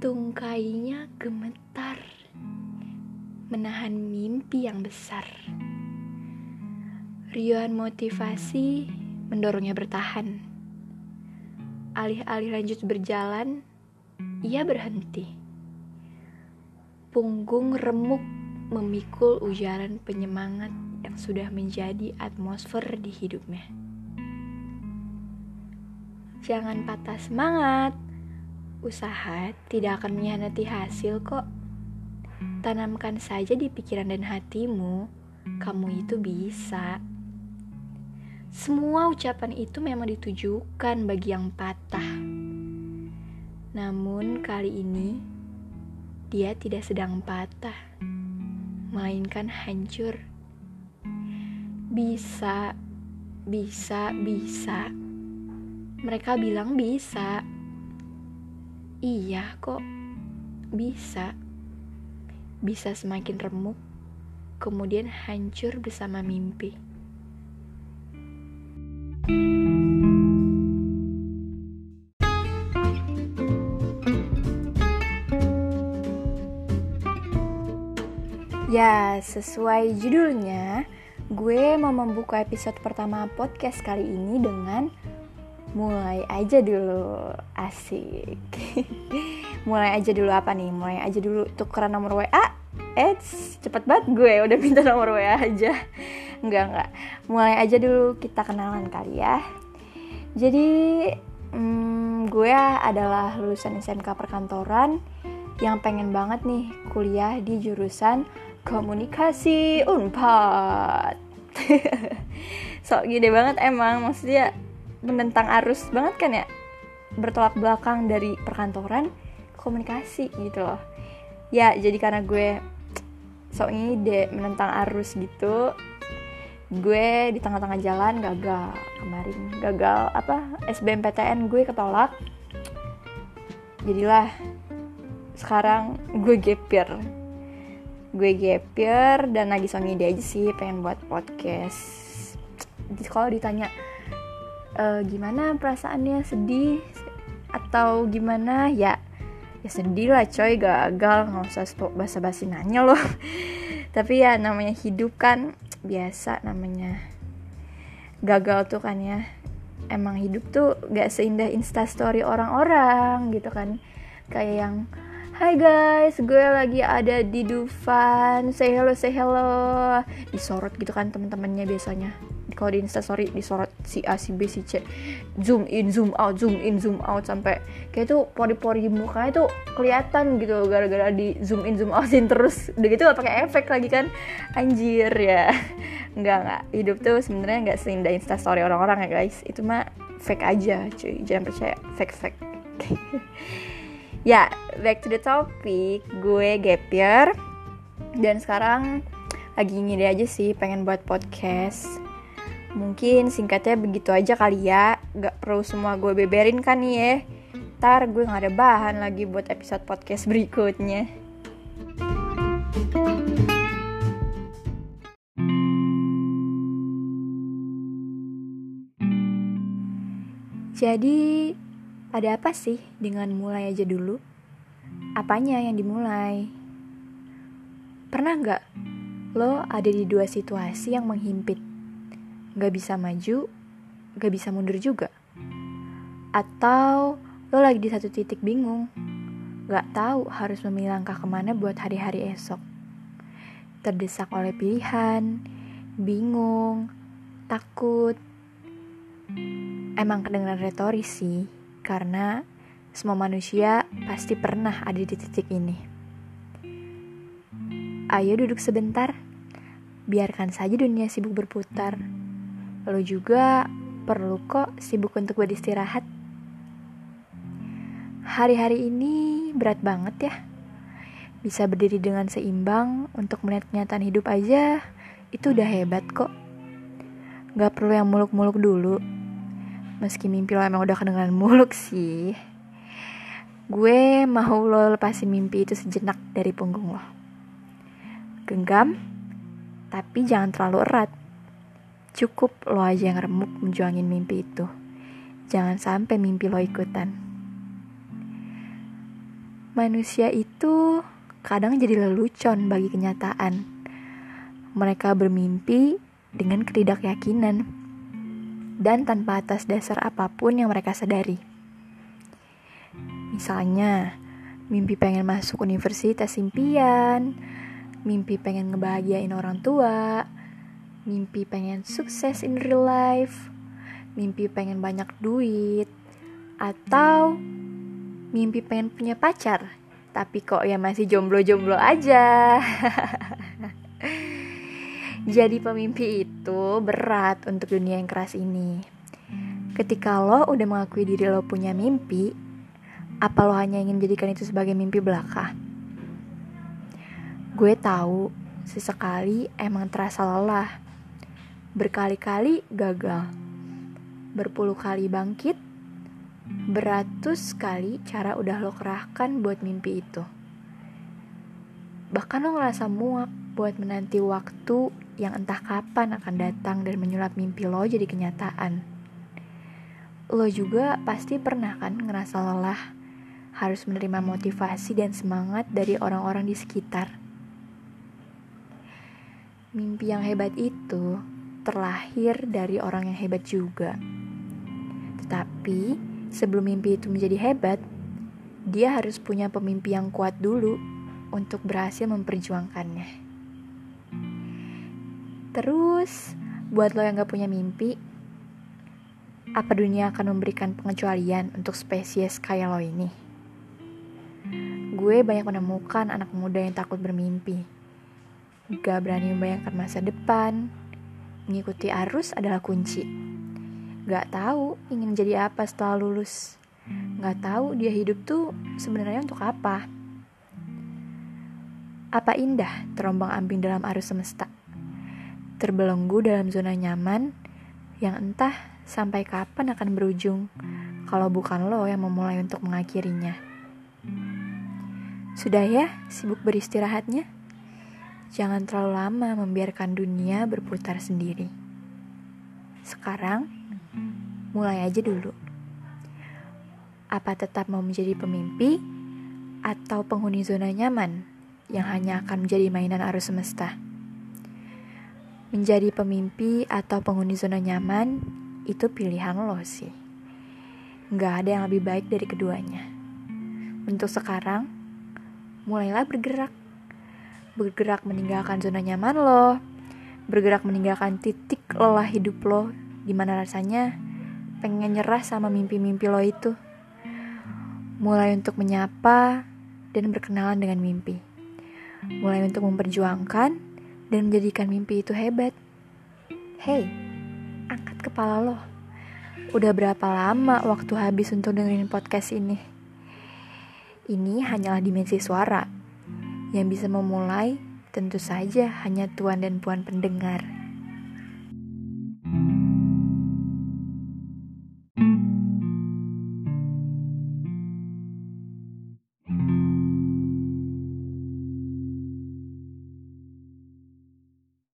Tungkainya gemetar, menahan mimpi yang besar. Riuhan motivasi mendorongnya bertahan. Alih-alih lanjut berjalan, ia berhenti. Punggung remuk memikul ujaran penyemangat yang sudah menjadi atmosfer di hidupnya. Jangan patah semangat Usaha tidak akan mengkhianati hasil kok. Tanamkan saja di pikiran dan hatimu, kamu itu bisa. Semua ucapan itu memang ditujukan bagi yang patah. Namun kali ini dia tidak sedang patah, melainkan hancur. Bisa, bisa, bisa. Mereka bilang bisa. Iya kok, bisa. Bisa semakin remuk, kemudian hancur bersama mimpi. Ya, sesuai judulnya, gue mau membuka episode pertama podcast kali ini dengan mulai aja dulu. Asik. Mulai aja dulu apa nih? Mulai aja dulu tukeran nomor WA eh cepet banget gue udah minta nomor WA aja. Enggak enggak. Mulai aja dulu kita kenalan kali ya. Jadi hmm, gue adalah lulusan SMK perkantoran yang pengen banget nih kuliah di jurusan komunikasi unpad. Sok gede banget emang maksudnya menentang arus banget kan ya? Bertolak belakang dari perkantoran komunikasi gitu loh. Ya jadi karena gue sok ide menentang arus gitu gue di tengah-tengah jalan gagal kemarin. Gagal apa? SBMPTN gue ketolak. Jadilah sekarang gue gapir gue gapir dan lagi sok ide aja sih pengen buat podcast. Kalau ditanya uh, gimana perasaannya? Sedih? Atau gimana? Ya ya sedih lah coy. Gagal. Nggak usah basa-basi nanya loh. Tapi ya namanya hidup kan biasa namanya. Gagal tuh kan ya. Emang hidup tuh gak seindah instastory orang-orang gitu kan. Kayak yang Hai guys, gue lagi ada di Dufan. Say hello, say hello. Disorot gitu kan teman-temannya biasanya kalau di instastory disorot si A si B si C. Zoom in zoom out zoom in zoom out sampai kayak tuh pori-pori mukanya tuh kelihatan gitu gara-gara di zoom in zoom outin terus. Udah gitu gak pakai efek lagi kan? Anjir ya. Nggak nggak. Hidup tuh sebenarnya nggak seindah instastory orang-orang ya guys. Itu mah fake aja cuy. Jangan percaya. Fake fake. Ya back to the topic. Gue gap dan sekarang lagi ngide aja sih pengen buat podcast Mungkin singkatnya begitu aja kali ya Gak perlu semua gue beberin kan nih ya Ntar gue gak ada bahan lagi buat episode podcast berikutnya Jadi ada apa sih dengan mulai aja dulu? Apanya yang dimulai? Pernah gak lo ada di dua situasi yang menghimpit? Gak bisa maju, gak bisa mundur juga. Atau lo lagi di satu titik bingung, gak tahu harus memilih langkah ke mana buat hari-hari esok. Terdesak oleh pilihan, bingung, takut. Emang kedengaran retoris sih, karena semua manusia pasti pernah ada di titik ini. Ayo duduk sebentar, biarkan saja dunia sibuk berputar lo juga perlu kok sibuk untuk beristirahat. Hari-hari ini berat banget ya. Bisa berdiri dengan seimbang untuk melihat kenyataan hidup aja, itu udah hebat kok. Gak perlu yang muluk-muluk dulu. Meski mimpi lo emang udah kedengeran muluk sih. Gue mau lo lepasin mimpi itu sejenak dari punggung lo. Genggam, tapi jangan terlalu erat Cukup lo aja yang remuk menjuangin mimpi itu. Jangan sampai mimpi lo ikutan. Manusia itu kadang jadi lelucon bagi kenyataan. Mereka bermimpi dengan ketidakyakinan dan tanpa atas dasar apa pun yang mereka sadari. Misalnya, mimpi pengen masuk universitas impian, mimpi pengen ngebahagiain orang tua, mimpi pengen sukses in real life, mimpi pengen banyak duit, atau mimpi pengen punya pacar, tapi kok ya masih jomblo-jomblo aja. Jadi pemimpi itu berat untuk dunia yang keras ini. Ketika lo udah mengakui diri lo punya mimpi, apa lo hanya ingin menjadikan itu sebagai mimpi belaka? Gue tahu sesekali emang terasa lelah, berkali-kali gagal, berpuluh kali bangkit, beratus kali cara udah lo kerahkan buat mimpi itu. Bahkan lo ngerasa muak buat menanti waktu yang entah kapan akan datang dan menyulap mimpi lo jadi kenyataan. Lo juga pasti pernah kan ngerasa lelah, harus menerima motivasi dan semangat dari orang-orang di sekitar. Mimpi yang hebat itu terlahir dari orang yang hebat juga. Tetapi sebelum mimpi itu menjadi hebat, dia harus punya pemimpi yang kuat dulu untuk berhasil memperjuangkannya. Terus, buat lo yang gak punya mimpi, apa dunia akan memberikan pengecualian untuk spesies kayak lo ini? Gue banyak menemukan anak muda yang takut bermimpi. Gak berani membayangkan masa depan. Mengikuti arus adalah kunci. Gak tahu ingin jadi apa setelah lulus. Gak tahu dia hidup tuh sebenarnya untuk apa. Apa indah terombang ambing dalam arus semesta terbelenggu dalam zona nyaman yang entah sampai kapan akan berujung kalau bukan lo yang memulai untuk mengakhirinya. Sudah ya, sibuk beristirahatnya? Jangan terlalu lama membiarkan dunia berputar sendiri. Sekarang, mulai aja dulu. Apa tetap mau menjadi pemimpi atau penghuni zona nyaman yang hanya akan menjadi mainan arus semesta? Menjadi pemimpi atau penghuni zona nyaman itu pilihan lo sih. Nggak ada yang lebih baik dari keduanya. Untuk sekarang, mulailah bergerak. Bergerak meninggalkan zona nyaman lo. Bergerak meninggalkan titik lelah hidup lo. Di mana rasanya pengen nyerah sama mimpi-mimpi lo itu. Mulai untuk menyapa dan berkenalan dengan mimpi. Mulai untuk memperjuangkan dan menjadikan mimpi itu hebat. Hei, angkat kepala lo. Udah berapa lama waktu habis untuk dengerin podcast ini? Ini hanyalah dimensi suara yang bisa memulai tentu saja hanya tuan dan puan pendengar.